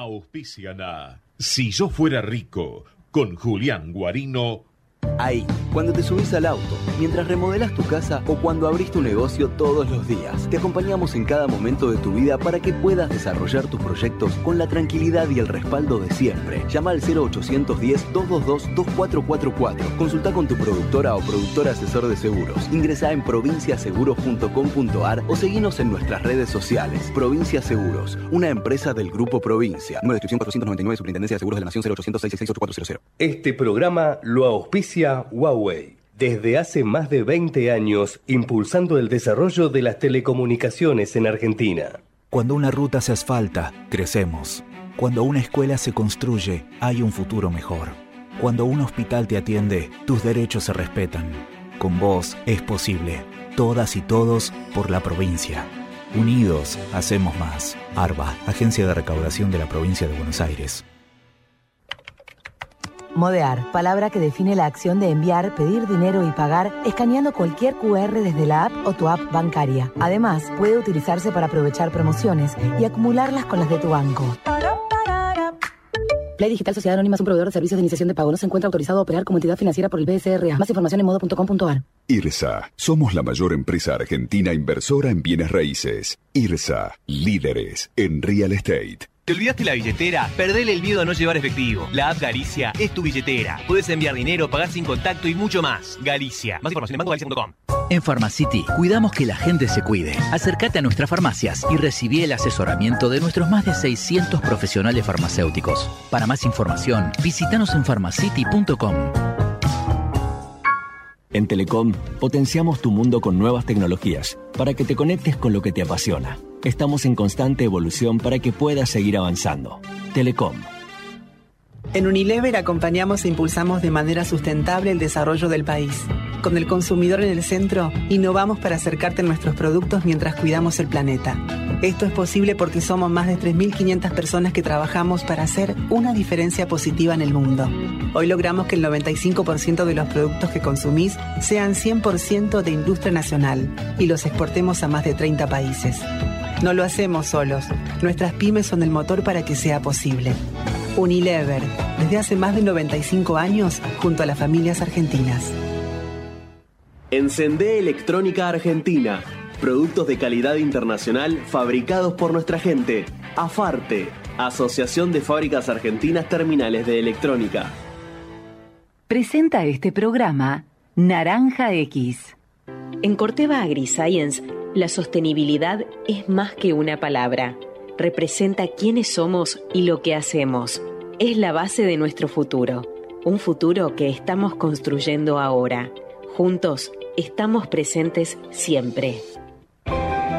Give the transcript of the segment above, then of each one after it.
Auspician Si yo fuera rico, con Julián Guarino Ahí, cuando te subís al auto, mientras remodelas tu casa o cuando abrís tu negocio todos los días, te acompañamos en cada momento de tu vida para que puedas desarrollar tus proyectos con la tranquilidad y el respaldo de siempre. Llama al 0810-222-2444. Consulta con tu productora o productor asesor de seguros. Ingresa en provinciaseguros.com.ar o seguinos en nuestras redes sociales. Provincia Seguros, una empresa del Grupo Provincia. Nueva descripción 499, Superintendencia de Seguros de la Nación 0800 666 Este programa lo auspicia Huawei. Desde hace más de 20 años, impulsando el desarrollo de las telecomunicaciones en Argentina. Cuando una ruta se asfalta, crecemos. Cuando una escuela se construye, hay un futuro mejor. Cuando un hospital te atiende, tus derechos se respetan. Con vos es posible. Todas y todos por la provincia. Unidos, hacemos más. ARBA, Agencia de Recaudación de la Provincia de Buenos Aires. Modear, palabra que define la acción de enviar, pedir dinero y pagar escaneando cualquier QR desde la app o tu app bancaria. Además, puede utilizarse para aprovechar promociones y acumularlas con las de tu banco. Play Digital Sociedad Anónima es un proveedor de servicios de iniciación de pago. No se encuentra autorizado a operar como entidad financiera por el BSRA. Más información en modo.com.ar. IRSA. Somos la mayor empresa argentina inversora en bienes raíces. IRSA. Líderes en real estate. ¿Te olvidaste la billetera? Perdele el miedo a no llevar efectivo. La app Galicia es tu billetera. Puedes enviar dinero, pagar sin contacto y mucho más. Galicia. Más información en bancogalicia.com. En Pharmacity cuidamos que la gente se cuide. Acércate a nuestras farmacias y recibí el asesoramiento de nuestros más de 600 profesionales farmacéuticos. Para más información, visítanos en pharmacity.com. En Telecom potenciamos tu mundo con nuevas tecnologías para que te conectes con lo que te apasiona. Estamos en constante evolución para que puedas seguir avanzando. Telecom. En Unilever acompañamos e impulsamos de manera sustentable el desarrollo del país. Con el consumidor en el centro, innovamos para acercarte a nuestros productos mientras cuidamos el planeta. Esto es posible porque somos más de 3.500 personas que trabajamos para hacer una diferencia positiva en el mundo. Hoy logramos que el 95% de los productos que consumís sean 100% de industria nacional y los exportemos a más de 30 países. No lo hacemos solos. Nuestras pymes son el motor para que sea posible. Unilever, desde hace más de 95 años, junto a las familias argentinas. Encendé Electrónica Argentina. Productos de calidad internacional fabricados por nuestra gente. AFARTE, Asociación de Fábricas Argentinas Terminales de Electrónica. Presenta este programa Naranja X. En Corteva AgriScience, la sostenibilidad es más que una palabra. Representa quiénes somos y lo que hacemos. Es la base de nuestro futuro. Un futuro que estamos construyendo ahora. Juntos estamos presentes siempre.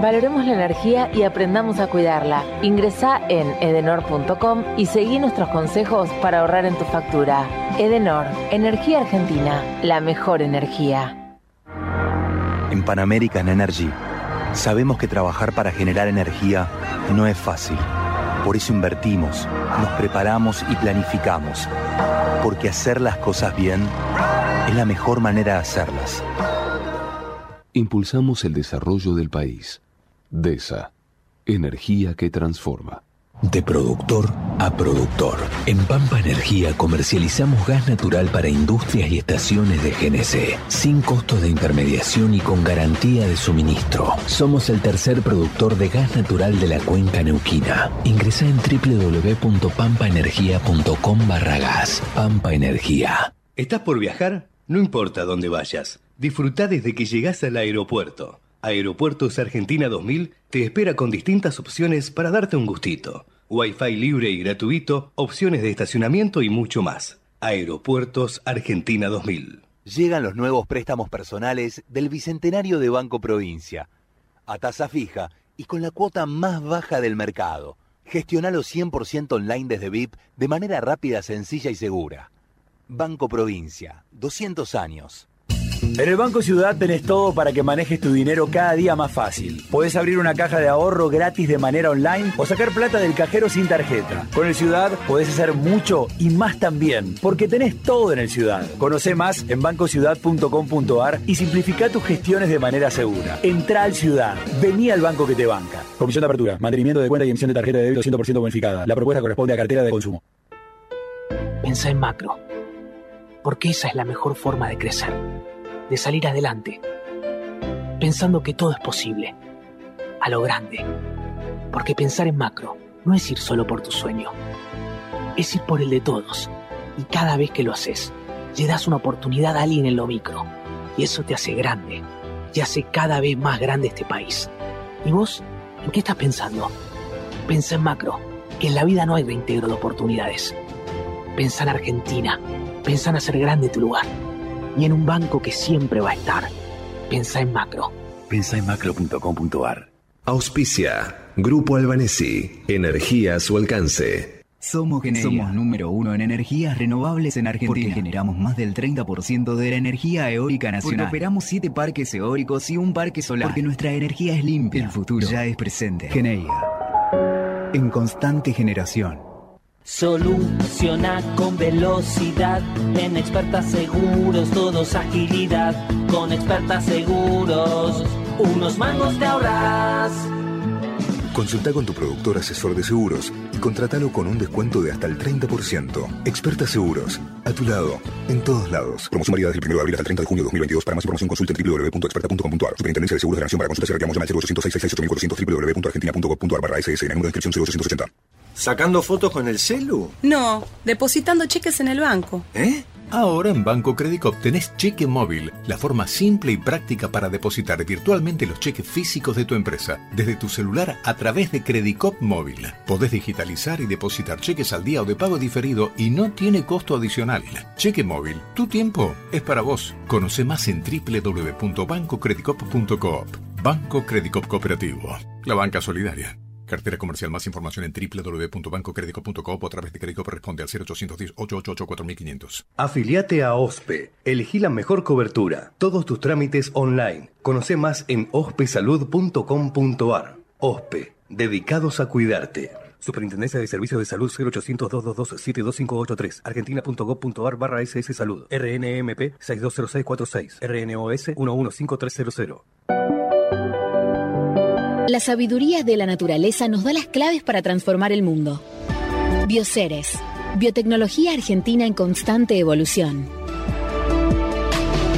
Valoremos la energía y aprendamos a cuidarla. Ingresa en edenor.com y seguí nuestros consejos para ahorrar en tu factura. Edenor, Energía Argentina, la mejor energía. En Pan American Energy sabemos que trabajar para generar energía no es fácil. Por eso invertimos, nos preparamos y planificamos. Porque hacer las cosas bien es la mejor manera de hacerlas. Impulsamos el desarrollo del país. DESA. Energía que transforma. De productor a productor. En Pampa Energía comercializamos gas natural para industrias y estaciones de GNC, sin costos de intermediación y con garantía de suministro. Somos el tercer productor de gas natural de la cuenca neuquina. Ingresa en www.pampaenergia.com barra gas. Pampa Energía. ¿Estás por viajar? No importa dónde vayas. Disfruta desde que llegas al aeropuerto. Aeropuertos Argentina 2000 te espera con distintas opciones para darte un gustito. Wi-Fi libre y gratuito, opciones de estacionamiento y mucho más. Aeropuertos Argentina 2000. Llegan los nuevos préstamos personales del Bicentenario de Banco Provincia. A tasa fija y con la cuota más baja del mercado. Gestionalo 100% online desde VIP de manera rápida, sencilla y segura. Banco Provincia, 200 años. En el Banco Ciudad tenés todo para que manejes tu dinero cada día más fácil. Podés abrir una caja de ahorro gratis de manera online o sacar plata del cajero sin tarjeta. Con el Ciudad podés hacer mucho y más también, porque tenés todo en el Ciudad. Conoce más en bancociudad.com.ar y simplifica tus gestiones de manera segura. Entra al Ciudad. Vení al banco que te banca. Comisión de apertura, mantenimiento de cuenta y emisión de tarjeta de débito 100% bonificada. La propuesta corresponde a cartera de consumo. Pensá en macro, porque esa es la mejor forma de crecer de salir adelante, pensando que todo es posible, a lo grande. Porque pensar en macro no es ir solo por tu sueño, es ir por el de todos. Y cada vez que lo haces, le das una oportunidad a alguien en lo micro. Y eso te hace grande, y hace cada vez más grande este país. ¿Y vos? ¿En qué estás pensando? Pensa en macro, que en la vida no hay reintegro de oportunidades. Pensa en Argentina, pensa en hacer grande tu lugar y en un banco que siempre va a estar. Pensa en macro. Pensa en macro.com.ar. Auspicia. Grupo Albanesi. Energía a su alcance. Somos Somos número uno en energías renovables en Argentina. Porque generamos más del 30% de la energía eólica nacional. Porque operamos siete parques eólicos y un parque solar. Porque nuestra energía es limpia. El futuro ya es presente. Geneia. En constante generación. Soluciona con velocidad. En expertas seguros, todos agilidad. Con expertas seguros, unos mangos te ahorras. Consulta con tu productor asesor de seguros y contratalo con un descuento de hasta el 30%. Experta Seguros, a tu lado, en todos lados. Promoción válida desde el 1 de abril hasta el 30 de junio de 2022. Para más información consulta en www.experta.com.ar. Superintendencia de Seguros de la para consultas y reclamos al 0800 www.argentina.gov.ar barra SS en el número de inscripción 0880. ¿Sacando fotos con el celu? No, depositando cheques en el banco. ¿Eh? Ahora en Banco Credicop tenés cheque móvil, la forma simple y práctica para depositar virtualmente los cheques físicos de tu empresa, desde tu celular a través de Credicop Móvil. Podés digitalizar y depositar cheques al día o de pago diferido y no tiene costo adicional. Cheque móvil, tu tiempo es para vos. Conoce más en www.bancocredicop.coop. Banco Credicop Cooperativo, la banca solidaria. Cartera comercial. Más información en www.bancocredico.com o a través de crédito responde al 0810-888-4500. Afiliate a OSPE. Elegí la mejor cobertura. Todos tus trámites online. Conoce más en ospesalud.com.ar. OSPE. Dedicados a cuidarte. Superintendencia de Servicios de Salud 0800 222 72583 argentina.gov.ar barra SS Salud RNMP 620646 RNOS 115300 la sabiduría de la naturaleza nos da las claves para transformar el mundo. Bioceres, biotecnología argentina en constante evolución.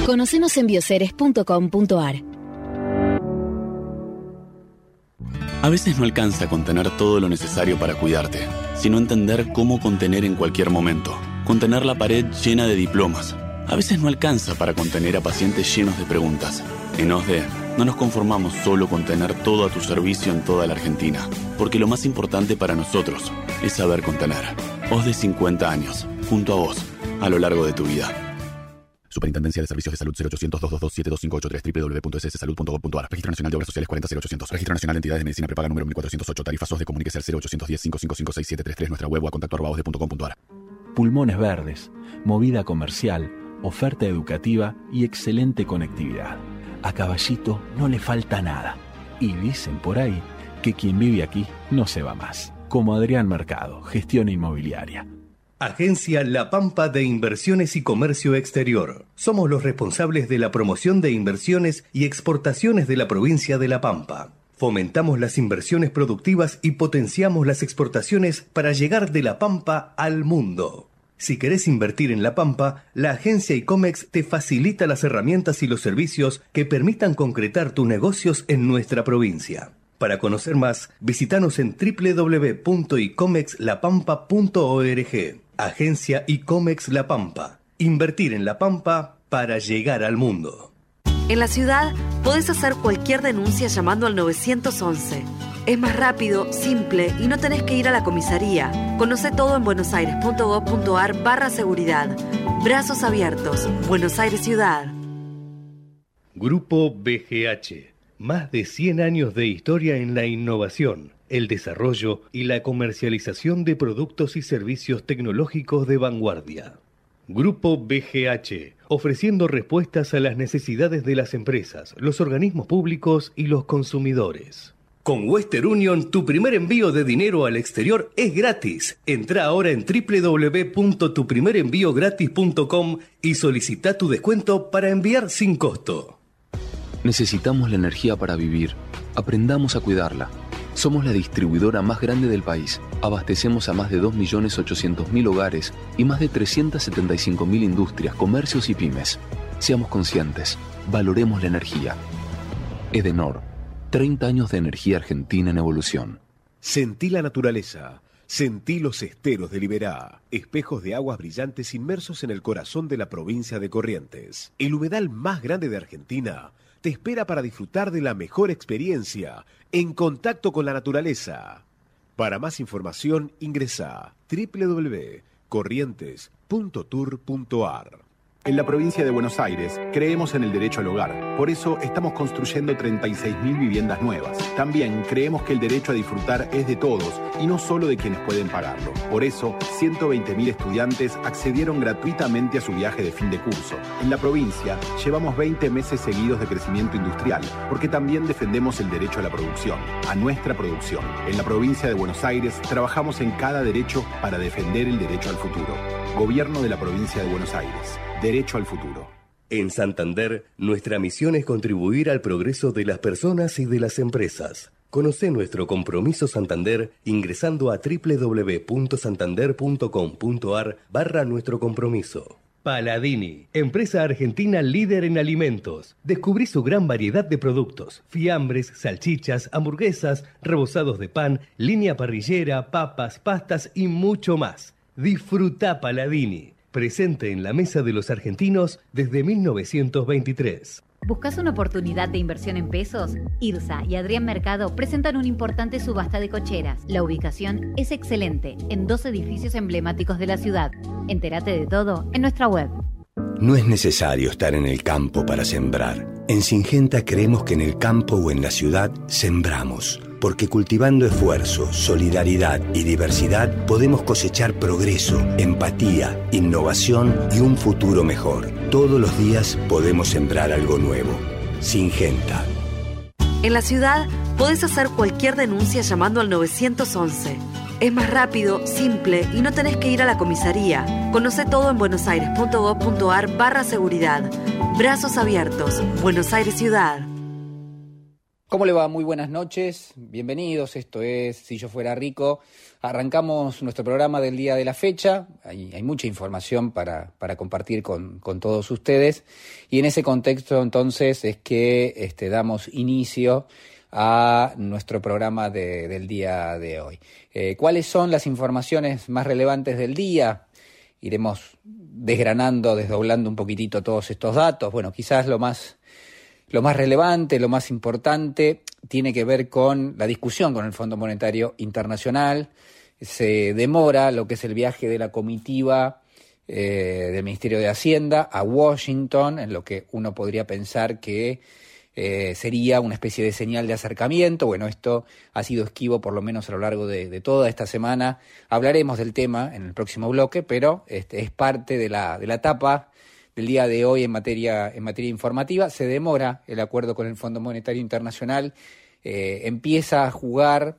Conocenos en bioceres.com.ar. A veces no alcanza contener todo lo necesario para cuidarte, sino entender cómo contener en cualquier momento. Contener la pared llena de diplomas. A veces no alcanza para contener a pacientes llenos de preguntas. En OSDE no nos conformamos solo con tener todo a tu servicio en toda la Argentina, porque lo más importante para nosotros es saber contener. Os de 50 años, junto a vos, a lo largo de tu vida. Superintendencia de Servicios de Salud 0800 222 72583 www.sssalud.gov.ar Registro Nacional de Obras Sociales 40800 Registro Nacional de Entidades de Medicina Prepaga número 1408 Tarifas de Comuníquese al 0810 5556 733 Nuestra web o a contacto arroba Pulmones verdes, movida comercial, oferta educativa y excelente conectividad a Caballito no le falta nada. Y dicen por ahí que quien vive aquí no se va más. Como Adrián Mercado, gestión inmobiliaria. Agencia La Pampa de Inversiones y Comercio Exterior. Somos los responsables de la promoción de inversiones y exportaciones de la provincia de La Pampa. Fomentamos las inversiones productivas y potenciamos las exportaciones para llegar de La Pampa al mundo. Si querés invertir en La Pampa, la agencia ICOMEX te facilita las herramientas y los servicios que permitan concretar tus negocios en nuestra provincia. Para conocer más, visitanos en www.icomexlapampa.org. Agencia ICOMEX La Pampa. Invertir en La Pampa para llegar al mundo. En la ciudad podés hacer cualquier denuncia llamando al 911. Es más rápido, simple y no tenés que ir a la comisaría. Conoce todo en buenosaires.gov.ar barra seguridad. Brazos abiertos. Buenos Aires Ciudad. Grupo BGH. Más de 100 años de historia en la innovación, el desarrollo y la comercialización de productos y servicios tecnológicos de vanguardia. Grupo BGH, ofreciendo respuestas a las necesidades de las empresas, los organismos públicos y los consumidores. Con Western Union, tu primer envío de dinero al exterior es gratis. Entra ahora en www.tuprimerenviogratis.com y solicita tu descuento para enviar sin costo. Necesitamos la energía para vivir. Aprendamos a cuidarla. Somos la distribuidora más grande del país. Abastecemos a más de 2.800.000 hogares y más de 375.000 industrias, comercios y pymes. Seamos conscientes. Valoremos la energía. Edenor 30 años de energía argentina en evolución. Sentí la naturaleza. Sentí los esteros de Liberá, espejos de aguas brillantes inmersos en el corazón de la provincia de Corrientes. El humedal más grande de Argentina te espera para disfrutar de la mejor experiencia en contacto con la naturaleza. Para más información ingresa www.corrientes.tour.ar. En la provincia de Buenos Aires creemos en el derecho al hogar, por eso estamos construyendo 36.000 viviendas nuevas. También creemos que el derecho a disfrutar es de todos y no solo de quienes pueden pagarlo. Por eso, 120.000 estudiantes accedieron gratuitamente a su viaje de fin de curso. En la provincia llevamos 20 meses seguidos de crecimiento industrial, porque también defendemos el derecho a la producción, a nuestra producción. En la provincia de Buenos Aires trabajamos en cada derecho para defender el derecho al futuro. Gobierno de la provincia de Buenos Aires. Derecho al futuro. En Santander, nuestra misión es contribuir al progreso de las personas y de las empresas. Conoce nuestro compromiso Santander ingresando a www.santander.com.ar barra nuestro compromiso. Paladini, empresa argentina líder en alimentos. Descubrí su gran variedad de productos: fiambres, salchichas, hamburguesas, rebozados de pan, línea parrillera, papas, pastas y mucho más. Disfruta Paladini presente en la mesa de los argentinos desde 1923. ¿Buscas una oportunidad de inversión en pesos? IRSA y Adrián Mercado presentan una importante subasta de cocheras. La ubicación es excelente, en dos edificios emblemáticos de la ciudad. Entérate de todo en nuestra web. No es necesario estar en el campo para sembrar. En Singenta creemos que en el campo o en la ciudad sembramos porque cultivando esfuerzo, solidaridad y diversidad podemos cosechar progreso, empatía, innovación y un futuro mejor. Todos los días podemos sembrar algo nuevo. Singenta. En la ciudad podés hacer cualquier denuncia llamando al 911. Es más rápido, simple y no tenés que ir a la comisaría. Conoce todo en buenosaires.gov.ar barra seguridad. Brazos abiertos. Buenos Aires Ciudad. ¿Cómo le va? Muy buenas noches, bienvenidos. Esto es Si yo fuera rico. Arrancamos nuestro programa del día de la fecha. Hay, hay mucha información para, para compartir con, con, todos ustedes. Y en ese contexto, entonces, es que este, damos inicio a nuestro programa de, del día de hoy. Eh, ¿Cuáles son las informaciones más relevantes del día? Iremos desgranando, desdoblando un poquitito todos estos datos. Bueno, quizás lo más lo más relevante, lo más importante, tiene que ver con la discusión con el Fondo Monetario Internacional. Se demora lo que es el viaje de la comitiva eh, del Ministerio de Hacienda a Washington, en lo que uno podría pensar que eh, sería una especie de señal de acercamiento. Bueno, esto ha sido esquivo por lo menos a lo largo de, toda esta semana. Hablaremos del tema en el próximo bloque, pero este, es parte de la, de la etapa el día de hoy en materia, en materia informativa. Se demora el acuerdo con el Fondo Monetario Internacional. Eh, empieza a jugar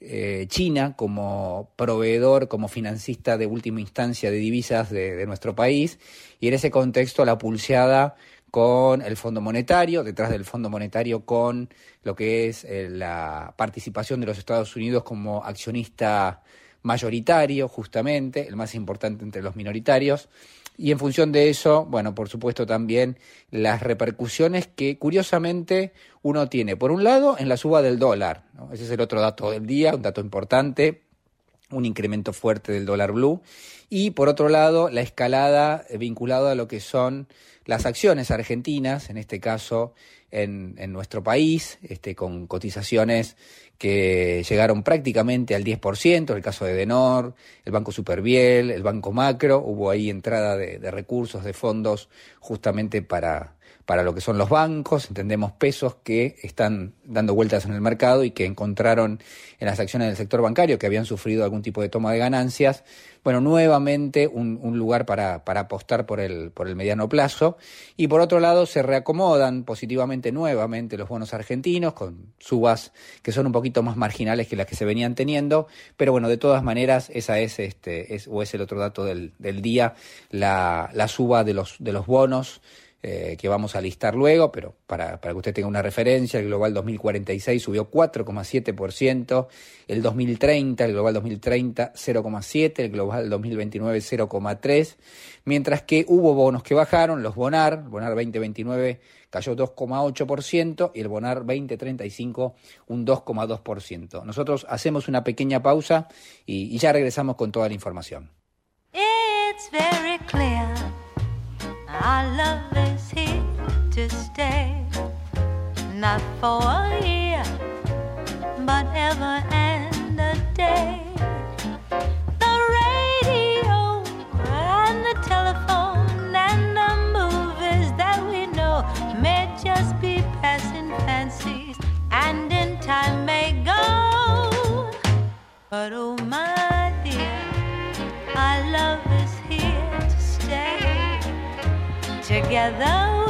eh, China como proveedor, como financista de última instancia de divisas de, nuestro país. Y en ese contexto la pulseada con el Fondo Monetario, detrás del Fondo Monetario con lo que es eh, la participación de los Estados Unidos como accionista mayoritario, justamente, el más importante entre los minoritarios. Y en función de eso, bueno, por supuesto también las repercusiones que curiosamente uno tiene. Por un lado, en la suba del dólar, ese es el otro dato del día, un dato importante, un incremento fuerte del dólar blue. Y por otro lado, la escalada vinculada a lo que son las acciones argentinas, en este caso en, en nuestro país, este, con cotizaciones que llegaron prácticamente al 10%, el caso de Denor, el Banco Superviel, el Banco Macro, hubo ahí entrada de recursos, de fondos, justamente para, para lo que son los bancos, entendemos pesos que están dando vueltas en el mercado y que encontraron en las acciones del sector bancario que habían sufrido algún tipo de toma de ganancias, bueno, nuevamente un, lugar para, para, apostar por el, por el mediano plazo. Y por otro lado, se reacomodan positivamente nuevamente los bonos argentinos con subas que son un poquito más marginales que las que se venían teniendo, pero bueno, de todas maneras, esa es, este, es, o es el otro dato del, del día, la, la suba de los, de los bonos eh, que vamos a listar luego, pero para, para, que usted tenga una referencia, el Global 2046 subió 4,7%, el 2030, el Global 2030 0,7%, el Global 2029 0,3%, mientras que hubo bonos que bajaron, los Bonar, Bonar 2029 cayó 2,8% y el Bonar 2035 un 2,2%. Nosotros hacemos una pequeña pausa y, y ya regresamos con toda la información. It's very clear. Our love is here to stay, not for a year, but ever and a day. The radio and the telephone and the movies that we know may just be passing fancies, and in time may go. But oh my Together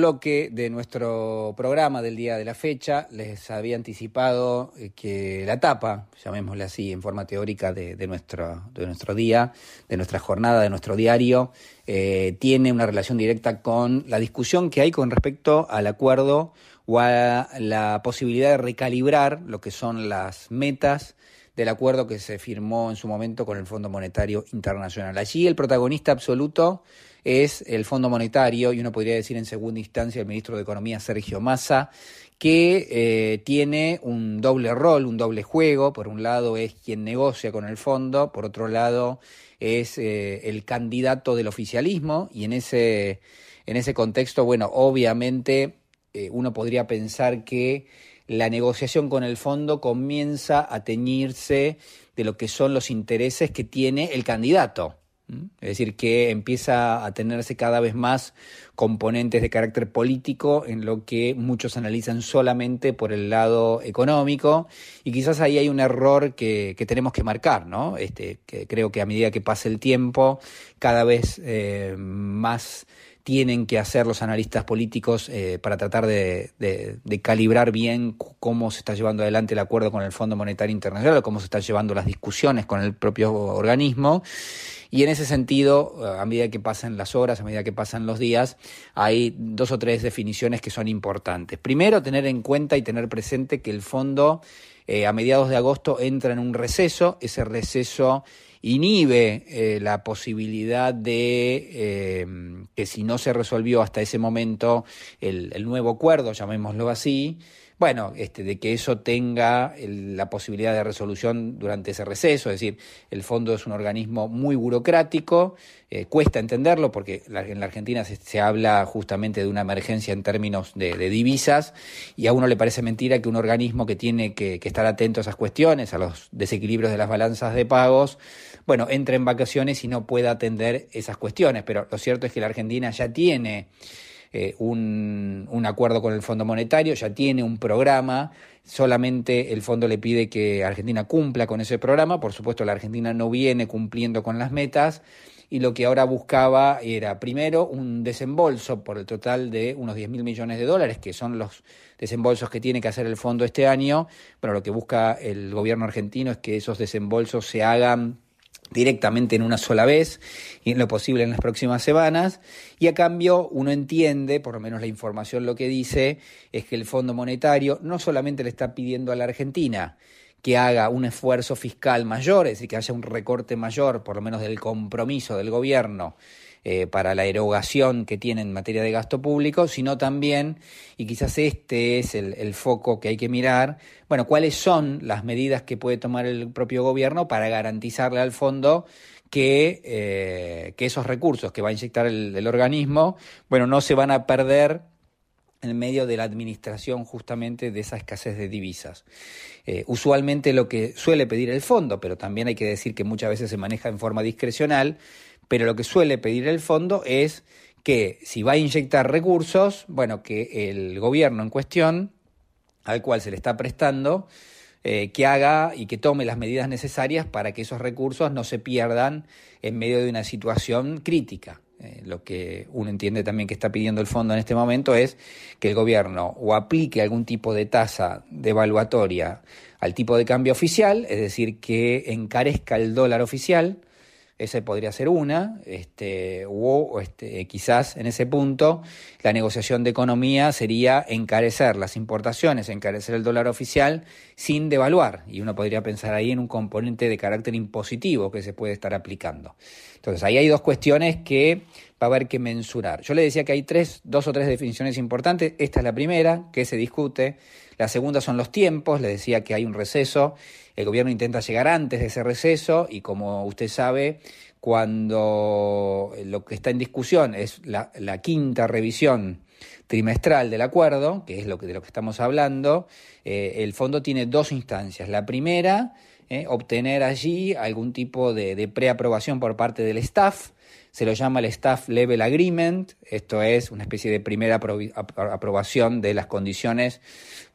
bloque de nuestro programa del día de la fecha. Les había anticipado eh, que la etapa, llamémosle así en forma teórica, de, de, nuestro, de nuestro día, de nuestra jornada, de nuestro diario, eh, tiene una relación directa con la discusión que hay con respecto al acuerdo o a la posibilidad de recalibrar lo que son las metas del acuerdo que se firmó en su momento con el Fondo Monetario Internacional. Allí el protagonista absoluto es el Fondo Monetario y uno podría decir en segunda instancia el ministro de Economía Sergio Massa, que eh, tiene un doble rol, un doble juego. Por un lado es quien negocia con el fondo, por otro lado es eh, el candidato del oficialismo y en ese, en ese contexto, bueno, obviamente eh, uno podría pensar que la negociación con el fondo comienza a teñirse de lo que son los intereses que tiene el candidato. Es decir, que empieza a tenerse cada vez más componentes de carácter político en lo que muchos analizan solamente por el lado económico y quizás ahí hay un error que, que tenemos que marcar, ¿no? Este, que creo que a medida que pasa el tiempo, cada vez eh, más tienen que hacer los analistas políticos eh, para tratar de, de, calibrar bien cómo se está llevando adelante el acuerdo con el Fondo Monetario Internacional cómo se están llevando las discusiones con el propio organismo. Y en ese sentido, a medida que pasan las horas, a medida que pasan los días, hay dos o tres definiciones que son importantes. Primero, tener en cuenta y tener presente que el fondo eh, a mediados de agosto entra en un receso, ese receso inhibe eh, la posibilidad de eh, que si no se resolvió hasta ese momento el nuevo acuerdo, llamémoslo así, bueno, este, de que eso tenga la posibilidad de resolución durante ese receso, es decir, el fondo es un organismo muy burocrático, eh, cuesta entenderlo porque en la Argentina se, habla justamente de una emergencia en términos de, divisas y a uno le parece mentira que un organismo que tiene que, que estar atento a esas cuestiones, a los desequilibrios de las balanzas de pagos, bueno, entre en vacaciones y no pueda atender esas cuestiones, pero lo cierto es que la Argentina ya tiene eh, un, un, acuerdo con el Fondo Monetario, ya tiene un programa, solamente el fondo le pide que Argentina cumpla con ese programa, por supuesto la Argentina no viene cumpliendo con las metas y lo que ahora buscaba era primero un desembolso por el total de unos 10 mil millones de dólares, que son los desembolsos que tiene que hacer el fondo este año. Bueno, lo que busca el gobierno argentino es que esos desembolsos se hagan directamente en una sola vez y en lo posible en las próximas semanas. Y a cambio uno entiende, por lo menos la información lo que dice es que el Fondo Monetario no solamente le está pidiendo a la Argentina que haga un esfuerzo fiscal mayor, es decir, que haya un recorte mayor, por lo menos del compromiso del gobierno eh, para la erogación que tiene en materia de gasto público, sino también, y quizás este es el, foco que hay que mirar, bueno, cuáles son las medidas que puede tomar el propio gobierno para garantizarle al fondo que, eh, esos recursos que va a inyectar el, organismo, bueno, no se van a perder en medio de la administración justamente de esa escasez de divisas. Eh, usualmente lo que suele pedir el fondo, pero también hay que decir que muchas veces se maneja en forma discrecional, pero lo que suele pedir el fondo es que si va a inyectar recursos, bueno, que el gobierno en cuestión, al cual se le está prestando, eh, que haga y que tome las medidas necesarias para que esos recursos no se pierdan en medio de una situación crítica. Eh, lo que uno entiende también que está pidiendo el fondo en este momento es que el gobierno o aplique algún tipo de tasa devaluatoria al tipo de cambio oficial, es decir, que encarezca el dólar oficial, esa podría ser una, este, o este, quizás en ese punto la negociación de economía sería encarecer las importaciones, encarecer el dólar oficial sin devaluar. Y uno podría pensar ahí en un componente de carácter impositivo que se puede estar aplicando. Entonces, ahí hay dos cuestiones que va a haber que mensurar. Yo le decía que hay tres, dos o tres definiciones importantes. Esta es la primera, que se discute. La segunda son los tiempos. Le decía que hay un receso el gobierno intenta llegar antes de ese receso y como usted sabe, cuando lo que está en discusión es la, quinta revisión trimestral del acuerdo, que es lo que, de lo que estamos hablando, eh, el fondo tiene dos instancias. La primera, eh, obtener allí algún tipo de, de preaprobación por parte del staff, se lo llama el Staff Level Agreement, esto es una especie de primera aprobación de las condiciones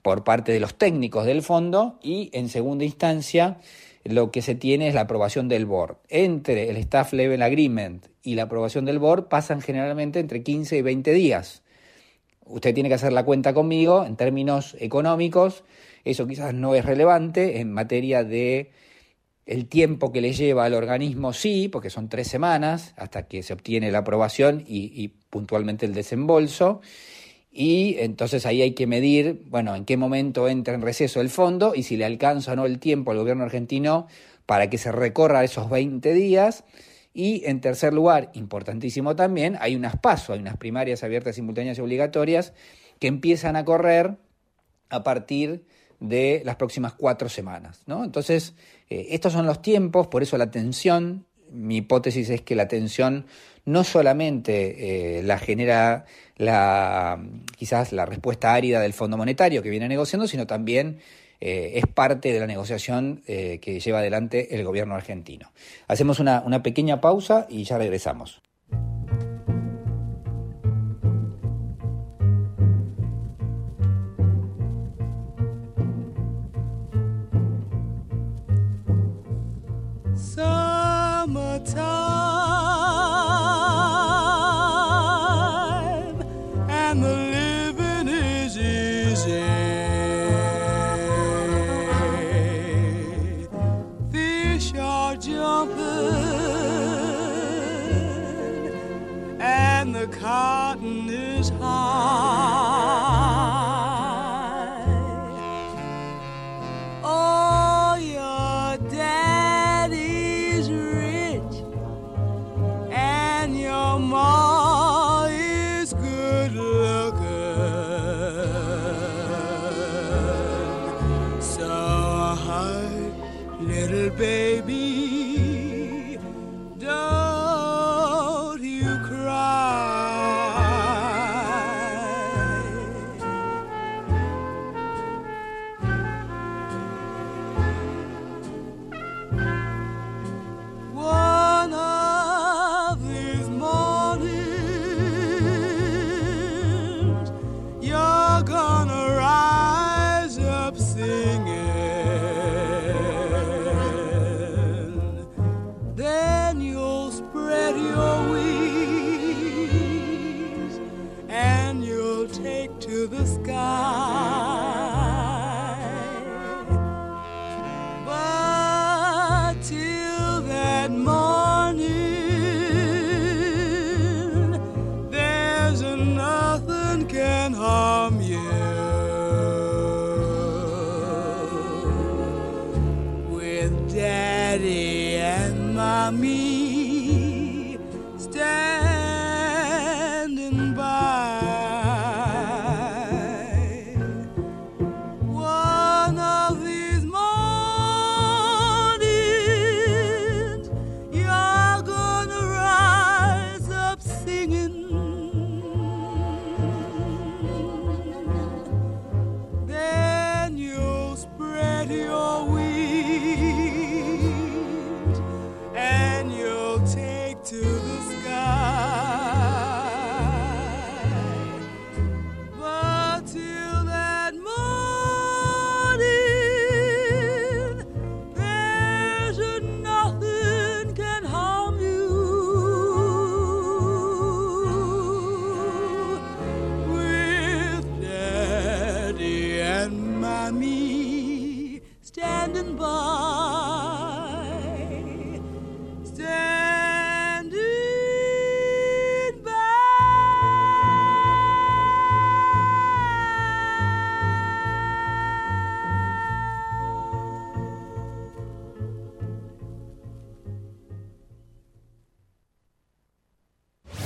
por parte de los técnicos del fondo y en segunda instancia lo que se tiene es la aprobación del board. Entre el Staff Level Agreement y la aprobación del board pasan generalmente entre 15 y 20 días. Usted tiene que hacer la cuenta conmigo en términos económicos, eso quizás no es relevante en materia de el tiempo que le lleva al organismo sí, porque son tres semanas hasta que se obtiene la aprobación y, puntualmente el desembolso y entonces ahí hay que medir, bueno, en qué momento entra en receso el fondo y si le alcanza o no el tiempo al gobierno argentino para que se recorra esos 20 días. Y en tercer lugar, importantísimo también, hay unas pasos, hay unas primarias abiertas, simultáneas y obligatorias que empiezan a correr a partir de las próximas cuatro semanas. ¿no? Entonces, eh, estos son los tiempos, por eso la tensión, mi hipótesis es que la tensión no solamente eh, la genera la, quizás la respuesta árida del Fondo Monetario que viene negociando, sino también eh, es parte de la negociación que lleva adelante el gobierno argentino. Hacemos una, una pequeña pausa y ya regresamos. summertime.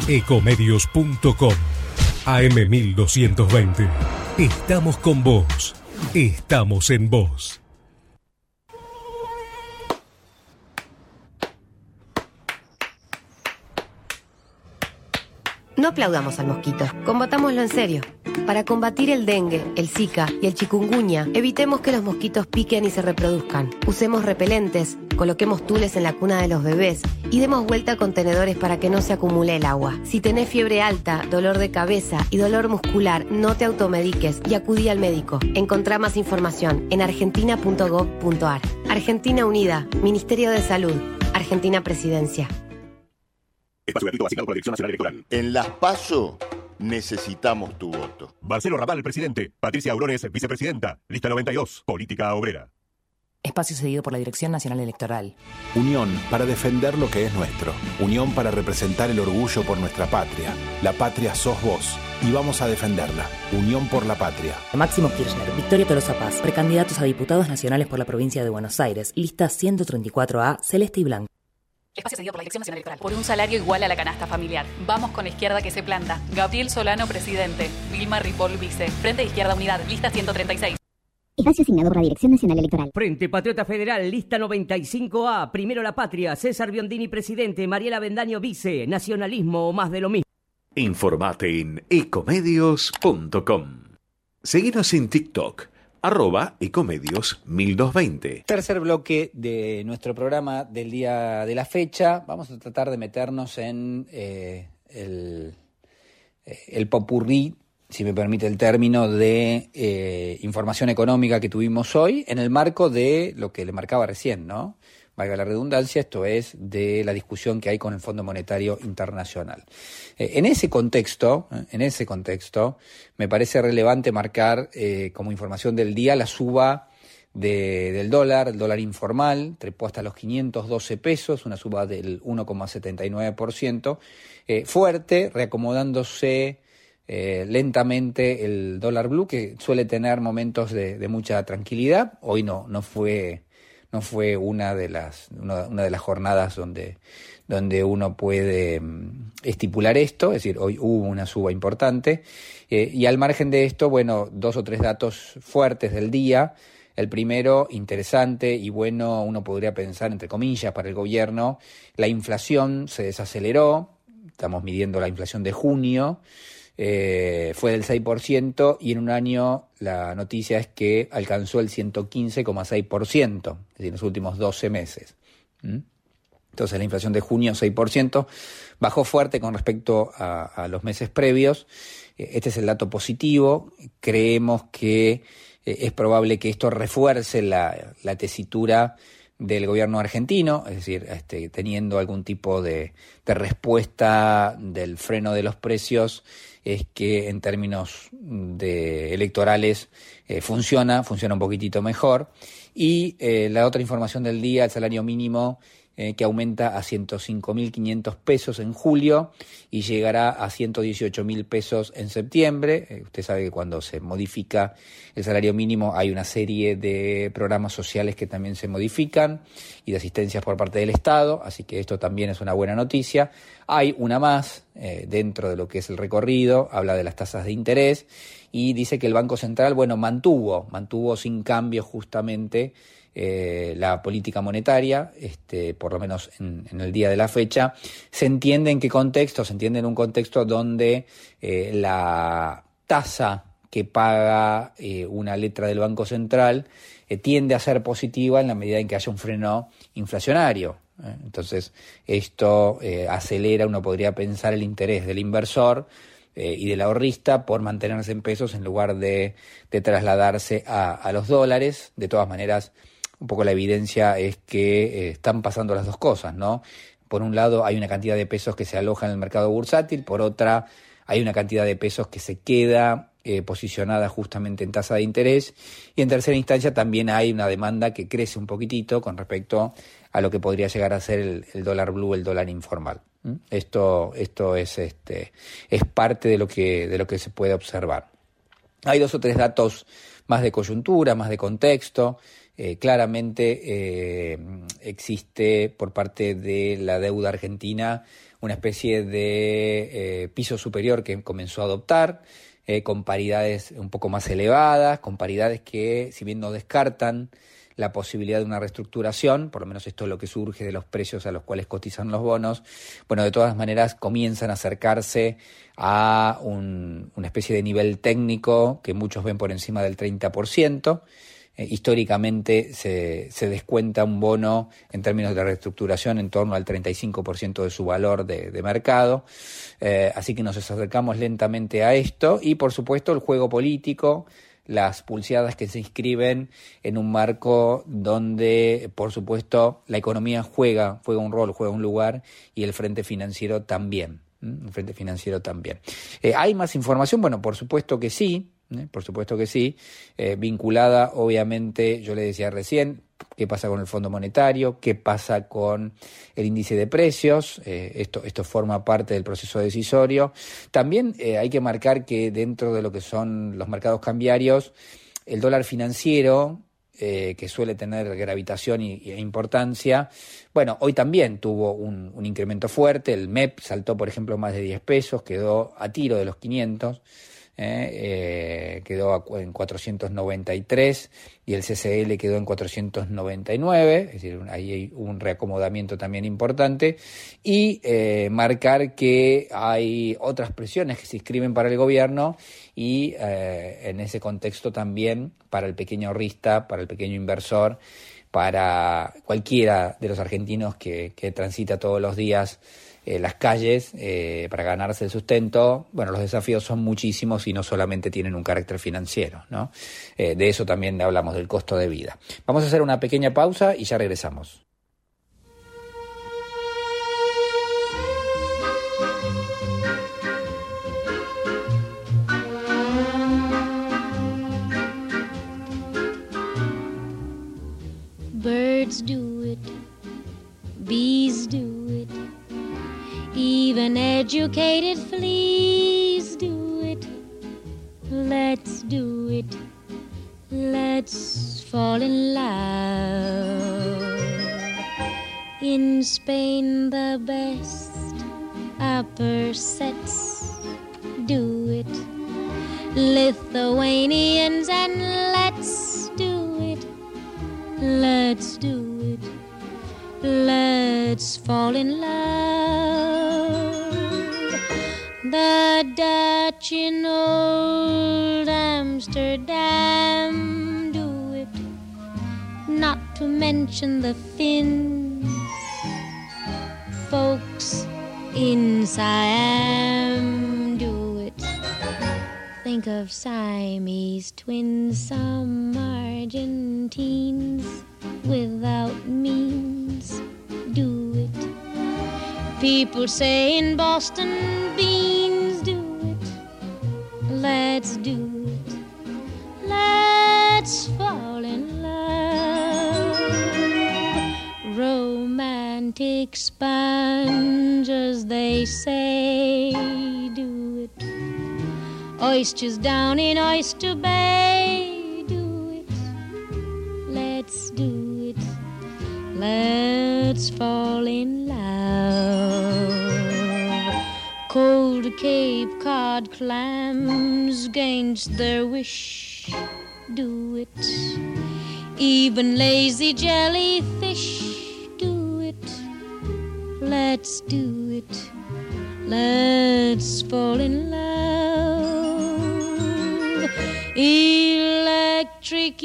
Ecomedios.com AM1220. Estamos con vos. Estamos en vos. No aplaudamos al mosquito, combatámoslo en serio. Para combatir el dengue, el zika y el chikungunya, evitemos que los mosquitos piquen y se reproduzcan. Usemos repelentes, coloquemos tules en la cuna de los bebés y demos vuelta a contenedores para que no se acumule el agua. Si tenés fiebre alta, dolor de cabeza y dolor muscular, no te automediques y acudí al médico. Encontrá más información en argentina.gov.ar. Argentina Unida, Ministerio de Salud, Argentina Presidencia. Espacio gratuito asignado por la Dirección Nacional Electoral. En las PASO necesitamos tu voto. Marcelo Raval, presidente. Patricia Aurones, vicepresidenta. Lista 92. Política obrera. Espacio cedido por la Dirección Nacional Electoral. Unión para defender lo que es nuestro. Unión para representar el orgullo por nuestra patria. La patria sos vos. Y vamos a defenderla. Unión por la patria. Máximo Kirchner, Victoria Tolosa Paz, precandidatos a diputados nacionales por la provincia de Buenos Aires. Lista 134A, celeste y blanco. Espacio cedido por la Dirección Nacional Electoral. Por un salario igual a la canasta familiar. Vamos con la izquierda que se planta. Gabriel Solano, presidente. Vilma Ripoll, vice. Frente de Izquierda Unidad, lista 136. Espacio asignado por la Dirección Nacional Electoral. Frente Patriota Federal, lista 95A. Primero la patria. César Biondini, presidente. Mariela Bendaño, vice. Nacionalismo o más de lo mismo. Informate en ecomedios.com. Seguinos en TikTok, arroba ecomedios 1220. Tercer bloque de nuestro programa del día de la fecha. Vamos a tratar de meternos en eh, el, eh, el popurrí, si me permite el término, de eh, información económica que tuvimos hoy en el marco de lo que le marcaba recién, ¿no? valga la redundancia, esto es de la discusión que hay con el Fondo Monetario Internacional. Eh, en ese contexto, eh, en ese contexto, me parece relevante marcar como información del día la suba de, del dólar, el dólar informal, trepó hasta los 512 pesos, una suba del 1,79%, eh, fuerte, reacomodándose eh, lentamente el dólar blue, que suele tener momentos de, de mucha tranquilidad. Hoy no, no fue no fue una de las una, de las jornadas donde donde uno puede mm, estipular esto, es decir, hoy hubo una suba importante eh, y al margen de esto, bueno, dos o tres datos fuertes del día. El primero, interesante y bueno, uno podría pensar, entre comillas, para el gobierno, la inflación se desaceleró, estamos midiendo la inflación de junio, eh, fue del 6% y en un año la noticia es que alcanzó el 115,6%, es decir, en los últimos 12 meses. Entonces la inflación de junio 6%, bajó fuerte con respecto a, los meses previos. Eh, este es el dato positivo. Creemos que eh, es probable que esto refuerce la, tesitura del gobierno argentino, es decir, este, teniendo algún tipo de, respuesta del freno de los precios, es que en términos de electorales eh, funciona, funciona un poquitito mejor. Y la otra información del día, el salario mínimo eh, que aumenta a 105.500 pesos en julio y llegará a 118.000 pesos en septiembre. Eh, usted sabe que cuando se modifica el salario mínimo hay una serie de programas sociales que también se modifican y de asistencias por parte del Estado, así que esto también es una buena noticia. Hay una más eh, dentro de lo que es el recorrido, habla de las tasas de interés y dice que el Banco Central, bueno, mantuvo, mantuvo sin cambio justamente eh, la política monetaria, este, por lo menos en, el día de la fecha, se entiende en qué contexto, se entiende en un contexto donde eh, la tasa que paga eh, una letra del Banco Central tiende a ser positiva en la medida en que haya un freno inflacionario. Entonces, esto acelera, uno podría pensar, el interés del inversor y del ahorrista por mantenerse en pesos en lugar de, trasladarse a, los dólares. De todas maneras, un poco la evidencia es que eh, están pasando las dos cosas, ¿no? Por un lado hay una cantidad de pesos que se aloja en el mercado bursátil, por otra hay una cantidad de pesos que se queda eh, posicionada justamente en tasa de interés y en tercera instancia también hay una demanda que crece un poquitito con respecto a lo que podría llegar a ser el, dólar blue, el dólar informal. Esto, esto es, este, es parte de lo, que, de lo que se puede observar. Hay dos o tres datos más de coyuntura, más de contexto. Eh, claramente eh, existe por parte de la deuda argentina una especie de eh, piso superior que comenzó a adoptar, con paridades un poco más elevadas, con paridades que, si bien no descartan la posibilidad de una reestructuración, por lo menos esto es lo que surge de los precios a los cuales cotizan los bonos, bueno, de todas maneras comienzan a acercarse a una especie de nivel técnico que muchos ven por encima del 30%. Eh, históricamente se, se, descuenta un bono en términos de reestructuración en torno al 35% de su valor de, mercado. Eh, así que nos acercamos lentamente a esto y por supuesto el juego político las pulseadas que se inscriben en un marco donde, por supuesto, la economía juega, juega un rol, juega un lugar y el frente financiero también. Frente financiero también. Eh, ¿Hay más información? Bueno, por supuesto que sí. ¿Eh? por supuesto que sí, eh, vinculada obviamente, yo le decía recién, qué pasa con el Fondo Monetario, qué pasa con el índice de precios, eh, esto, esto forma parte del proceso decisorio. También hay que marcar que dentro de lo que son los mercados cambiarios, el dólar financiero, que suele tener gravitación e importancia, bueno, hoy también tuvo un, un, incremento fuerte, el MEP saltó, por ejemplo, más de 10 pesos, quedó a tiro de los 500. ¿Eh? Eh, quedó en 493 y el CCL quedó en 499, es decir, ahí hay un reacomodamiento también importante, y eh, marcar que hay otras presiones que se inscriben para el gobierno y en ese contexto también para el pequeño ahorrista, para el pequeño inversor, para cualquiera de los argentinos que transita todos los días eh, las calles eh, para ganarse el sustento, bueno, los desafíos son muchísimos y no solamente tienen un carácter financiero, ¿no? Eh, de eso también hablamos, del costo de vida. Vamos a hacer una pequeña pausa y ya regresamos. Birds do it, bees do. Even educated fleas do it. Let's do it. Let's fall in love. In Spain, the best upper sets do it. Lithuanians and let's do it. Let's do it. Let's fall in love. The Dutch in old Amsterdam do it. Not to mention the Finns. Folks in Siam do it. Think of Siamese twins, some Argentines without means do. People say in Boston beans do it. Let's do it. Let's fall in love. Romantic sponges, they say, do it. Oysters down in Oyster Bay, Let's fall in love. Cold Cape Cod clams against their wish, do it. Even lazy jellyfish, do it. Let's do it. Let's fall in love. Electric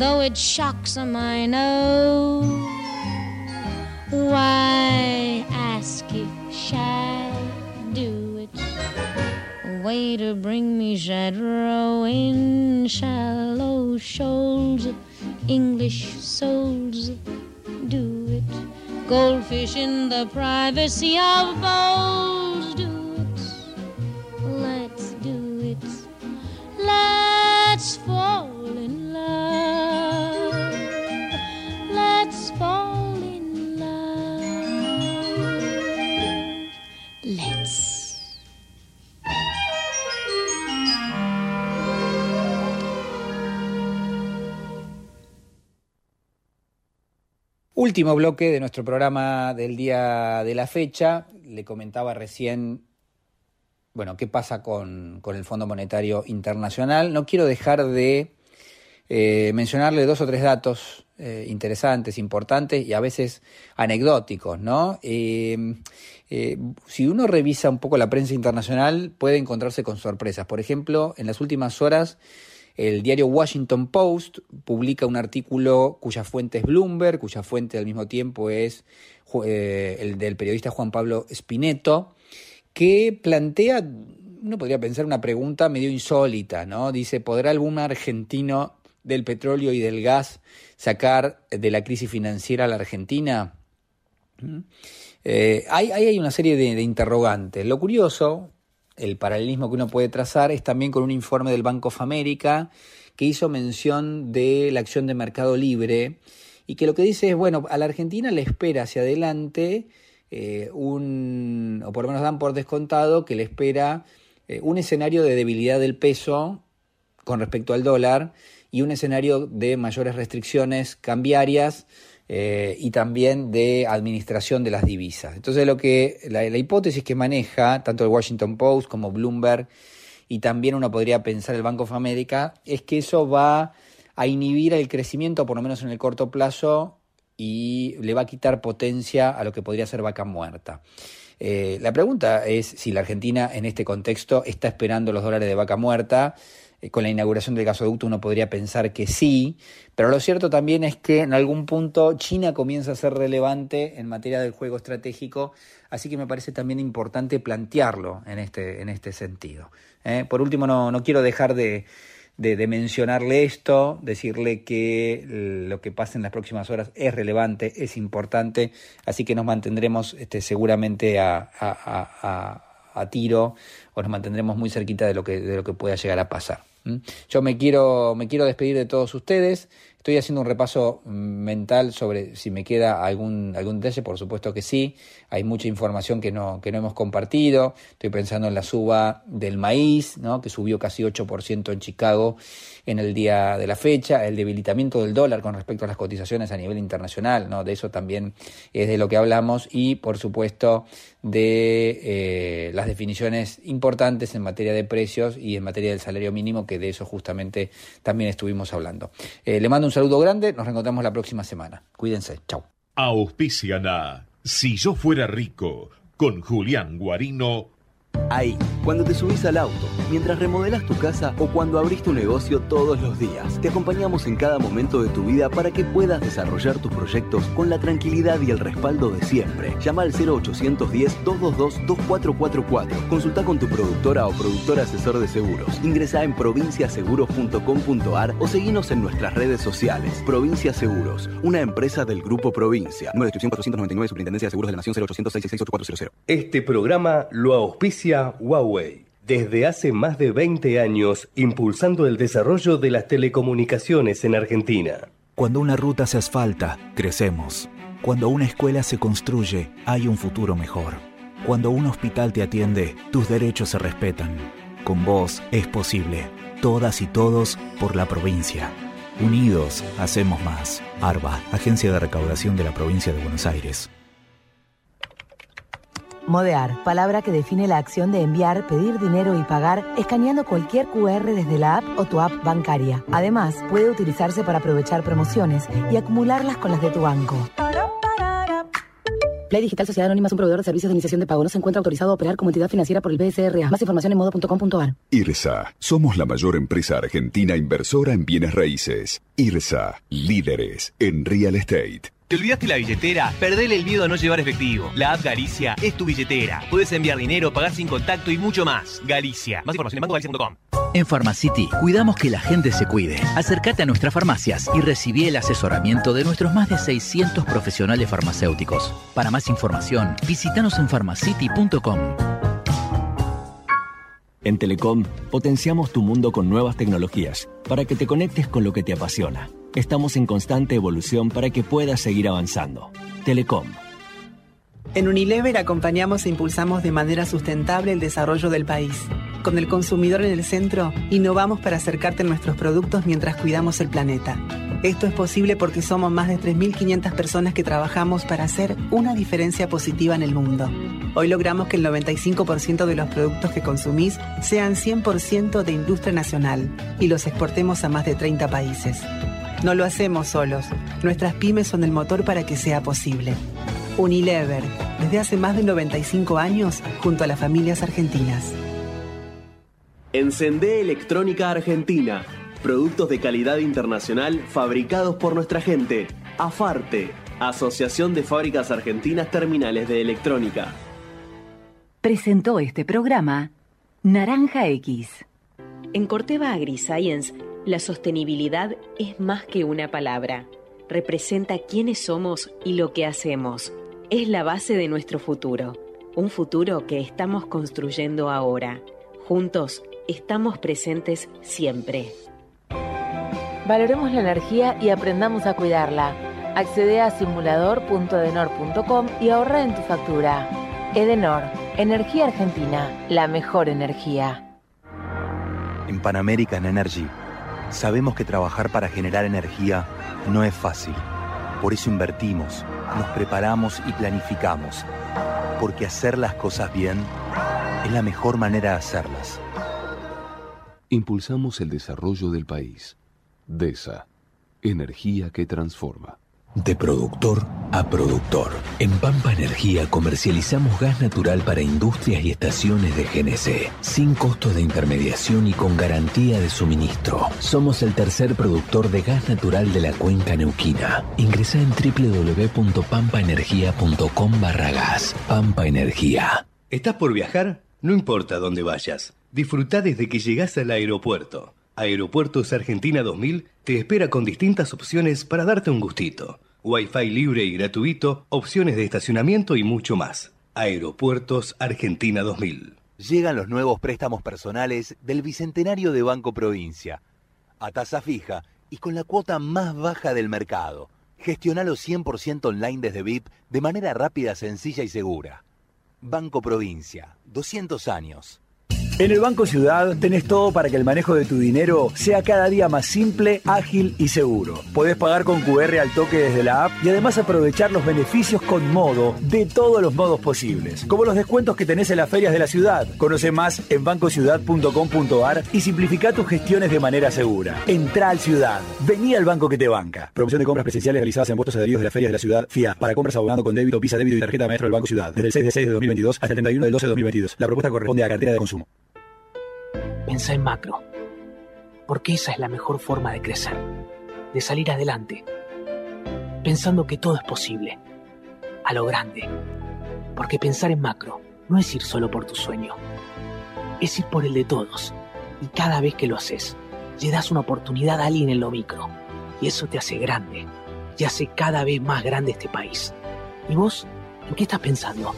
Though it shocks 'em, I know. Why ask if shall do it? Way to bring me shad row in shallow shoals. English souls do it. Goldfish in the privacy of bowls Último bloque de nuestro programa del día de la fecha. Le comentaba recién, bueno, qué pasa con, con el Fondo Monetario Internacional. No quiero dejar de eh, mencionarle dos o tres datos eh, interesantes, importantes y a veces anecdóticos, ¿no? Eh, si uno revisa un poco la prensa internacional, puede encontrarse con sorpresas. Por ejemplo, en las últimas horas el diario Washington Post publica un artículo cuya fuente es Bloomberg, cuya fuente al mismo tiempo es eh, el del periodista Juan Pablo Spinetto, que plantea, uno podría pensar una pregunta medio insólita, ¿no? Dice, ¿podrá algún argentino del petróleo y del gas sacar de la crisis financiera a la Argentina? Eh, hay, una serie de interrogantes. Lo curioso el paralelismo que uno puede trazar es también con un informe del Banco of America que hizo mención de la acción de mercado libre y que lo que dice es, bueno, a la Argentina le espera hacia adelante eh, un, o por lo menos dan por descontado que le espera eh, un escenario de debilidad del peso con respecto al dólar y un escenario de mayores restricciones cambiarias eh, y también de administración de las divisas. Entonces lo que la, hipótesis que maneja tanto el Washington Post como Bloomberg y también uno podría pensar el Banco of America es que eso va a inhibir el crecimiento por lo menos en el corto plazo y le va a quitar potencia a lo que podría ser vaca muerta. Eh, la pregunta es si la Argentina en este contexto está esperando los dólares de vaca muerta con la inauguración del gasoducto uno podría pensar que sí, pero lo cierto también es que en algún punto China comienza a ser relevante en materia del juego estratégico, así que me parece también importante plantearlo en este, en este sentido. ¿eh? Por último, no, no quiero dejar de, de, mencionarle esto, decirle que lo que pasa en las próximas horas es relevante, es importante, así que nos mantendremos este, seguramente a, a, a, a tiro o nos mantendremos muy cerquita de lo que, de lo que pueda llegar a pasar. Yo me quiero, me quiero despedir de todos ustedes. Estoy haciendo un repaso mental sobre si me queda algún, algún detalle, por supuesto que sí. Hay mucha información que no, que no hemos compartido. Estoy pensando en la suba del maíz, ¿no? que subió casi 8% en Chicago en el día de la fecha, el debilitamiento del dólar con respecto a las cotizaciones a nivel internacional, ¿no? de eso también es de lo que hablamos, y por supuesto de eh, las definiciones importantes en materia de precios y en materia del salario mínimo, que de eso justamente también estuvimos hablando. Eh, le mando un saludo grande, nos reencontramos la próxima semana. Cuídense, chao. Auspician a Si yo fuera rico, con Julián Guarino Ahí, cuando te subís al auto, mientras remodelas tu casa o cuando abrís tu negocio todos los días, te acompañamos en cada momento de tu vida para que puedas desarrollar tus proyectos con la tranquilidad y el respaldo de siempre. Llama al 0810-222-2444. Consulta con tu productora o productor asesor de seguros. Ingresa en provinciaseguros.com.ar o seguinos en nuestras redes sociales. Provincia Seguros, una empresa del Grupo Provincia. Número de inscripción 499, Superintendencia de Seguros de la Nación 0800 666 Este programa lo auspicia Huawei. Desde hace más de 20 años, impulsando el desarrollo de las telecomunicaciones en Argentina. Cuando una ruta se asfalta, crecemos. Cuando una escuela se construye, hay un futuro mejor. Cuando un hospital te atiende, tus derechos se respetan. Con vos es posible. Todas y todos por la provincia. Unidos, hacemos más. ARBA, Agencia de Recaudación de la Provincia de Buenos Aires. Modear, palabra que define la acción de enviar, pedir dinero y pagar escaneando cualquier QR desde la app o tu app bancaria. Además, puede utilizarse para aprovechar promociones y acumularlas con las de tu banco. Play Digital Sociedad Anónima es un proveedor de servicios de iniciación de pago. No se encuentra autorizado a operar como entidad financiera por el BSRA. Más información en modo.com.ar. IRSA. Somos la mayor empresa argentina inversora en bienes raíces. IRSA. Líderes en real estate. ¿Te olvidaste la billetera? Perdele el miedo a no llevar efectivo. La app Galicia es tu billetera. Puedes enviar dinero, pagar sin contacto y mucho más. Galicia. Más información en bancogalicia.com. En Pharmacity cuidamos que la gente se cuide. Acércate a nuestras farmacias y recibí el asesoramiento de nuestros más de 600 profesionales farmacéuticos. Para más información, visítanos en pharmacity.com. En Telecom, potenciamos tu mundo con nuevas tecnologías para que te conectes con lo que te apasiona. Estamos en constante evolución para que puedas seguir avanzando. Telecom. En Unilever acompañamos e impulsamos de manera sustentable el desarrollo del país. Con el consumidor en el centro, innovamos para acercarte a nuestros productos mientras cuidamos el planeta. Esto es posible porque somos más de 3.500 personas que trabajamos para hacer una diferencia positiva en el mundo. Hoy logramos que el 95% de los productos que consumís sean 100% de industria nacional y los exportemos a más de 30 países. No lo hacemos solos. Nuestras pymes son el motor para que sea posible. Unilever, desde hace más de 95 años, junto a las familias argentinas. Encendé Electrónica Argentina. Productos de calidad internacional fabricados por nuestra gente. AFARTE, Asociación de Fábricas Argentinas Terminales de Electrónica. Presentó este programa Naranja X. En Corteva AgriScience, la sostenibilidad es más que una palabra. Representa quiénes somos y lo que hacemos. Es la base de nuestro futuro. Un futuro que estamos construyendo ahora. Juntos estamos presentes siempre. Valoremos la energía y aprendamos a cuidarla. Accede a simulador.edenor.com y ahorra en tu factura. Edenor, Energía Argentina, la mejor energía. En Pan American Energy sabemos que trabajar para generar energía no es fácil. Por eso invertimos, nos preparamos y planificamos. Porque hacer las cosas bien es la mejor manera de hacerlas. Impulsamos el desarrollo del país. DESA, energía que transforma. De productor a productor. En Pampa Energía comercializamos gas natural para industrias y estaciones de GNC, sin costos de intermediación y con garantía de suministro. Somos el tercer productor de gas natural de la cuenca neuquina. Ingresa en www.pampaenergia.com barra gas. Pampa Energía. ¿Estás por viajar? No importa dónde vayas. Disfruta desde que llegas al aeropuerto. Aeropuertos Argentina 2000 te espera con distintas opciones para darte un gustito. Wi-Fi libre y gratuito, opciones de estacionamiento y mucho más. Aeropuertos Argentina 2000. Llegan los nuevos préstamos personales del Bicentenario de Banco Provincia. A tasa fija y con la cuota más baja del mercado. Gestionalo 100% online desde VIP de manera rápida, sencilla y segura. Banco Provincia, 200 años. En el Banco Ciudad tenés todo para que el manejo de tu dinero sea cada día más simple, ágil y seguro. Podés pagar con QR al toque desde la app y además aprovechar los beneficios con modo de todos los modos posibles, como los descuentos que tenés en las ferias de la ciudad. Conoce más en bancociudad.com.ar y simplifica tus gestiones de manera segura. Entra al Ciudad. Vení al banco que te banca. Promoción de compras presenciales realizadas en puestos adheridos de las ferias de la ciudad FIA para compras abogando con débito, visa débito y tarjeta maestro del Banco Ciudad. Desde el 6 de 6 de 2022 hasta el 31 del 12 de 2022. La propuesta corresponde a cartera de consumo. Pensá en macro, porque esa es la mejor forma de crecer, de salir adelante, pensando que todo es posible, a lo grande, porque pensar en macro no es ir solo por tu sueño, es ir por el de todos, y cada vez que lo haces, le das una oportunidad a alguien en lo micro, y eso te hace grande, y hace cada vez más grande este país. ¿Y vos? ¿En qué estás pensando?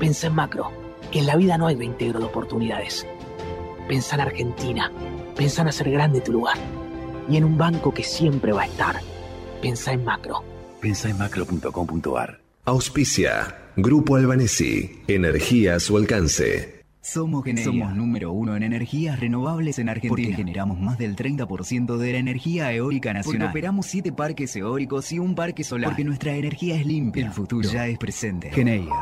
Pensa en macro, que en la vida no hay reintegro de oportunidades Pensá en Argentina. Pensá en hacer grande tu lugar. Y en un banco que siempre va a estar. Pensá en macro. Pensá en macro.com.ar. Auspicia. Grupo Albanesi. Energía a su alcance. Somos Somos número uno en energías renovables en Argentina. Porque generamos más del 30% de la energía eólica nacional. Porque operamos siete parques eólicos y un parque solar. Porque nuestra energía es limpia. El futuro ya es presente. Geneia.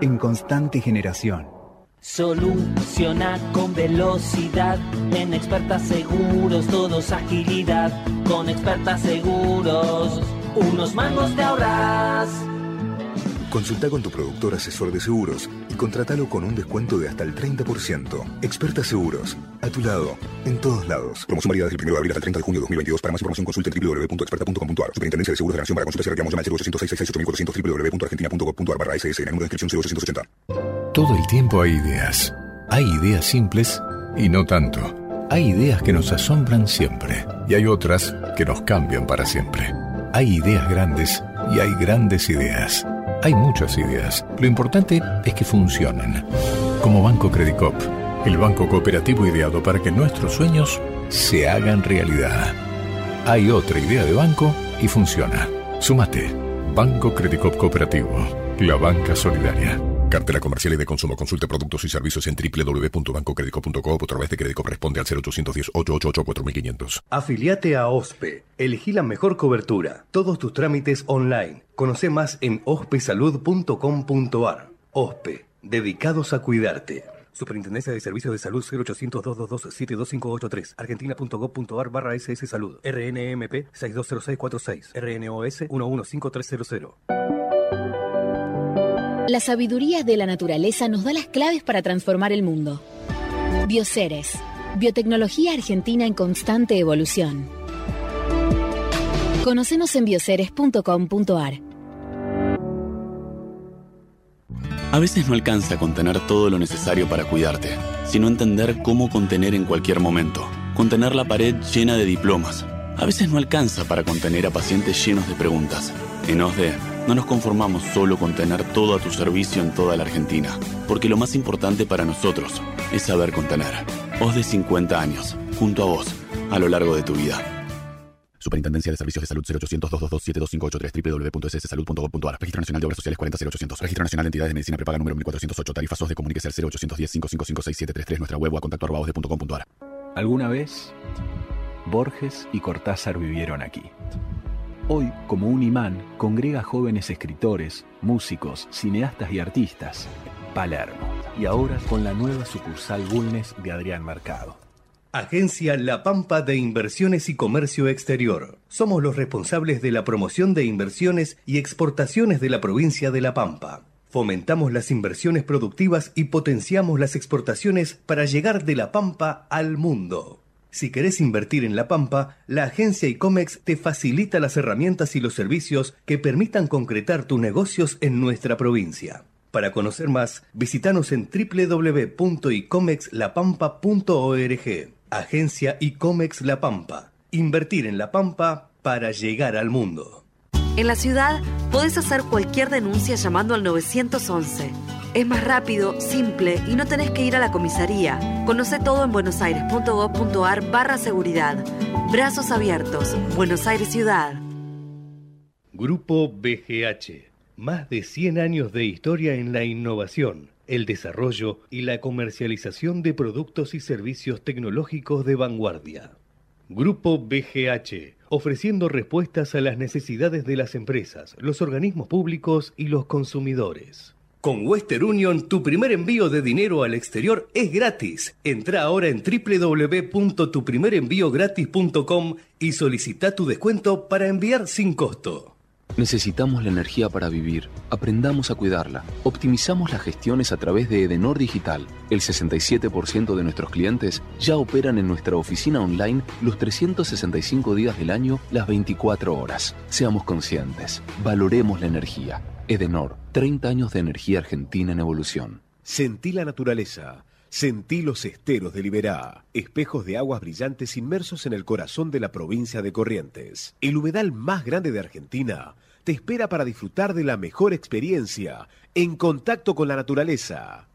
En constante generación. Soluciona con velocidad. En expertas seguros, todos agilidad. Con expertas seguros, unos mangos te ahorras. Consulta con tu productor asesor de seguros y contratalo con un descuento de hasta el 30%. Experta Seguros, a tu lado, en todos lados. Promoción válida desde el 1 de abril hasta el 30 de junio de 2022. Para más información consulte www.experta.com.ar. Superintendencia de Seguros de la Nación para consultas y reclamos llama al 0800 www.argentina.gov.ar barra SS en el número de inscripción 0880. Todo el tiempo hay ideas. Hay ideas simples y no tanto. Hay ideas que nos asombran siempre y hay otras que nos cambian para siempre. Hay ideas grandes y hay grandes ideas. Hay muchas ideas. Lo importante es que funcionen. Como Banco Credicop, el banco cooperativo ideado para que nuestros sueños se hagan realidad. Hay otra idea de banco y funciona. Sumate. Banco Credicop Cooperativo. La banca solidaria. Cartera comercial y de consumo. Consulte productos y servicios en www.bancocredico.com o a través de crédito responde al 0810-888-4500. Afiliate a OSPE. Elegí la mejor cobertura. Todos tus trámites online. Conoce más en ospesalud.com.ar. OSPE. Dedicados a cuidarte. Superintendencia de Servicios de Salud 0800-222-72583. Argentina.gov.ar barra SS Salud. RNMP 620646. RNOS 115300. La sabiduría de la naturaleza nos da las claves para transformar el mundo. Bioceres, biotecnología argentina en constante evolución. Conocenos en bioceres.com.ar. A veces no alcanza con tener todo lo necesario para cuidarte, sino entender cómo contener en cualquier momento. Contener la pared llena de diplomas. A veces no alcanza para contener a pacientes llenos de preguntas. En OSDE no nos conformamos solo con tener todo a tu servicio en toda la Argentina, porque lo más importante para nosotros es saber contener. Os de 50 años, junto a vos, a lo largo de tu vida. Superintendencia de Servicios de Salud 0800-222-72583 www.sssalud.gov.ar Registro Nacional de Obras Sociales 40800 Registro Nacional de Entidades de Medicina Prepaga número 1408 Tarifas SOS de Comuníquese al 0810-555-6733 Nuestra web o a contacto ¿Alguna vez Borges y Cortázar vivieron aquí? Hoy, como un imán, congrega jóvenes escritores, músicos, cineastas y artistas. Palermo. Y ahora con la nueva sucursal Bulnes de Adrián Mercado. Agencia La Pampa de Inversiones y Comercio Exterior. Somos los responsables de la promoción de inversiones y exportaciones de la provincia de La Pampa. Fomentamos las inversiones productivas y potenciamos las exportaciones para llegar de La Pampa al mundo. Si querés invertir en La Pampa, la agencia ICOMEX te facilita las herramientas y los servicios que permitan concretar tus negocios en nuestra provincia. Para conocer más, visitanos en www.icomexlapampa.org. Agencia ICOMEX La Pampa. Invertir en La Pampa para llegar al mundo. En la ciudad podés hacer cualquier denuncia llamando al 911 Es más rápido, simple y no tenés que ir a la comisaría. Conoce todo en buenosaires.gov.ar barra seguridad. Brazos abiertos. Buenos Aires Ciudad. Grupo BGH. Más de 100 años de historia en la innovación, el desarrollo y la comercialización de productos y servicios tecnológicos de vanguardia. Grupo BGH, ofreciendo respuestas a las necesidades de las empresas, los organismos públicos y los consumidores. Con Western Union, tu primer envío de dinero al exterior es gratis. Entra ahora en www.tuprimerenviogratis.com y solicita tu descuento para enviar sin costo. Necesitamos la energía para vivir. Aprendamos a cuidarla. Optimizamos las gestiones a través de Edenor Digital. El 67% de nuestros clientes ya operan en nuestra oficina online los 365 días del año, las 24 horas. Seamos conscientes. Valoremos la energía. Edenor, 30 años de energía argentina en evolución. Sentí la naturaleza. Sentí los esteros de Liberá, espejos de aguas brillantes inmersos en el corazón de la provincia de Corrientes. El humedal más grande de Argentina te espera para disfrutar de la mejor experiencia en contacto con la naturaleza.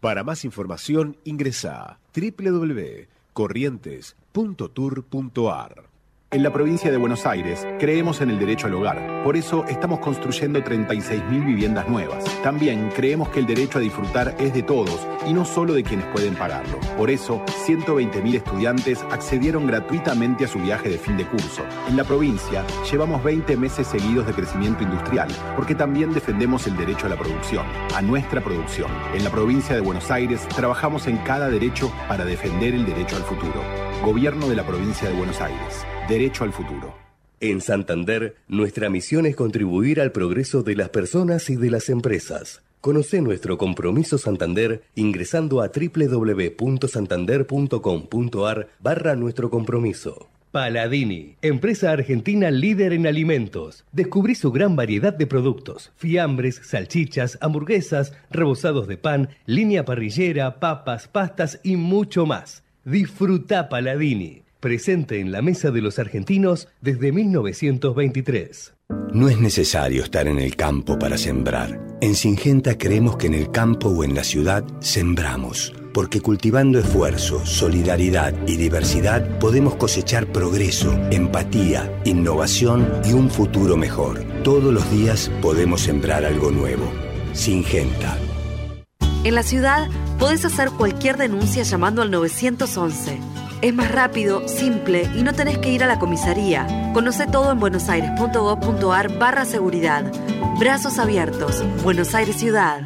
Para más información ingresa www.corrientes.tour.ar. En la provincia de Buenos Aires creemos en el derecho al hogar. Por eso estamos construyendo 36.000 viviendas nuevas. También creemos que el derecho a disfrutar es de todos y no solo de quienes pueden pagarlo. Por eso, 120.000 estudiantes accedieron gratuitamente a su viaje de fin de curso. En la provincia llevamos 20 meses seguidos de crecimiento industrial, porque también defendemos el derecho a la producción, a nuestra producción. En la provincia de Buenos Aires trabajamos en cada derecho para defender el derecho al futuro. Gobierno de la provincia de Buenos Aires. Derecho al futuro. En Santander, nuestra misión es contribuir al progreso de las personas y de las empresas. Conoce nuestro compromiso Santander ingresando a www.santander.com.ar barra nuestro compromiso. Paladini, empresa argentina líder en alimentos. Descubrí su gran variedad de productos: fiambres, salchichas, hamburguesas, rebozados de pan, línea parrillera, papas, pastas y mucho más. Disfruta Paladini presente en la mesa de los argentinos desde 1923. No es necesario estar en el campo para sembrar. En Singenta creemos que en el campo o en la ciudad sembramos, porque cultivando esfuerzo, solidaridad y diversidad podemos cosechar progreso, empatía, innovación y un futuro mejor. Todos los días podemos sembrar algo nuevo. Singenta. En la ciudad podés hacer cualquier denuncia llamando al 911. Es más rápido, simple y no tenés que ir a la comisaría. Conoce todo en buenosaires.gov.ar barra seguridad. Brazos abiertos. Buenos Aires Ciudad.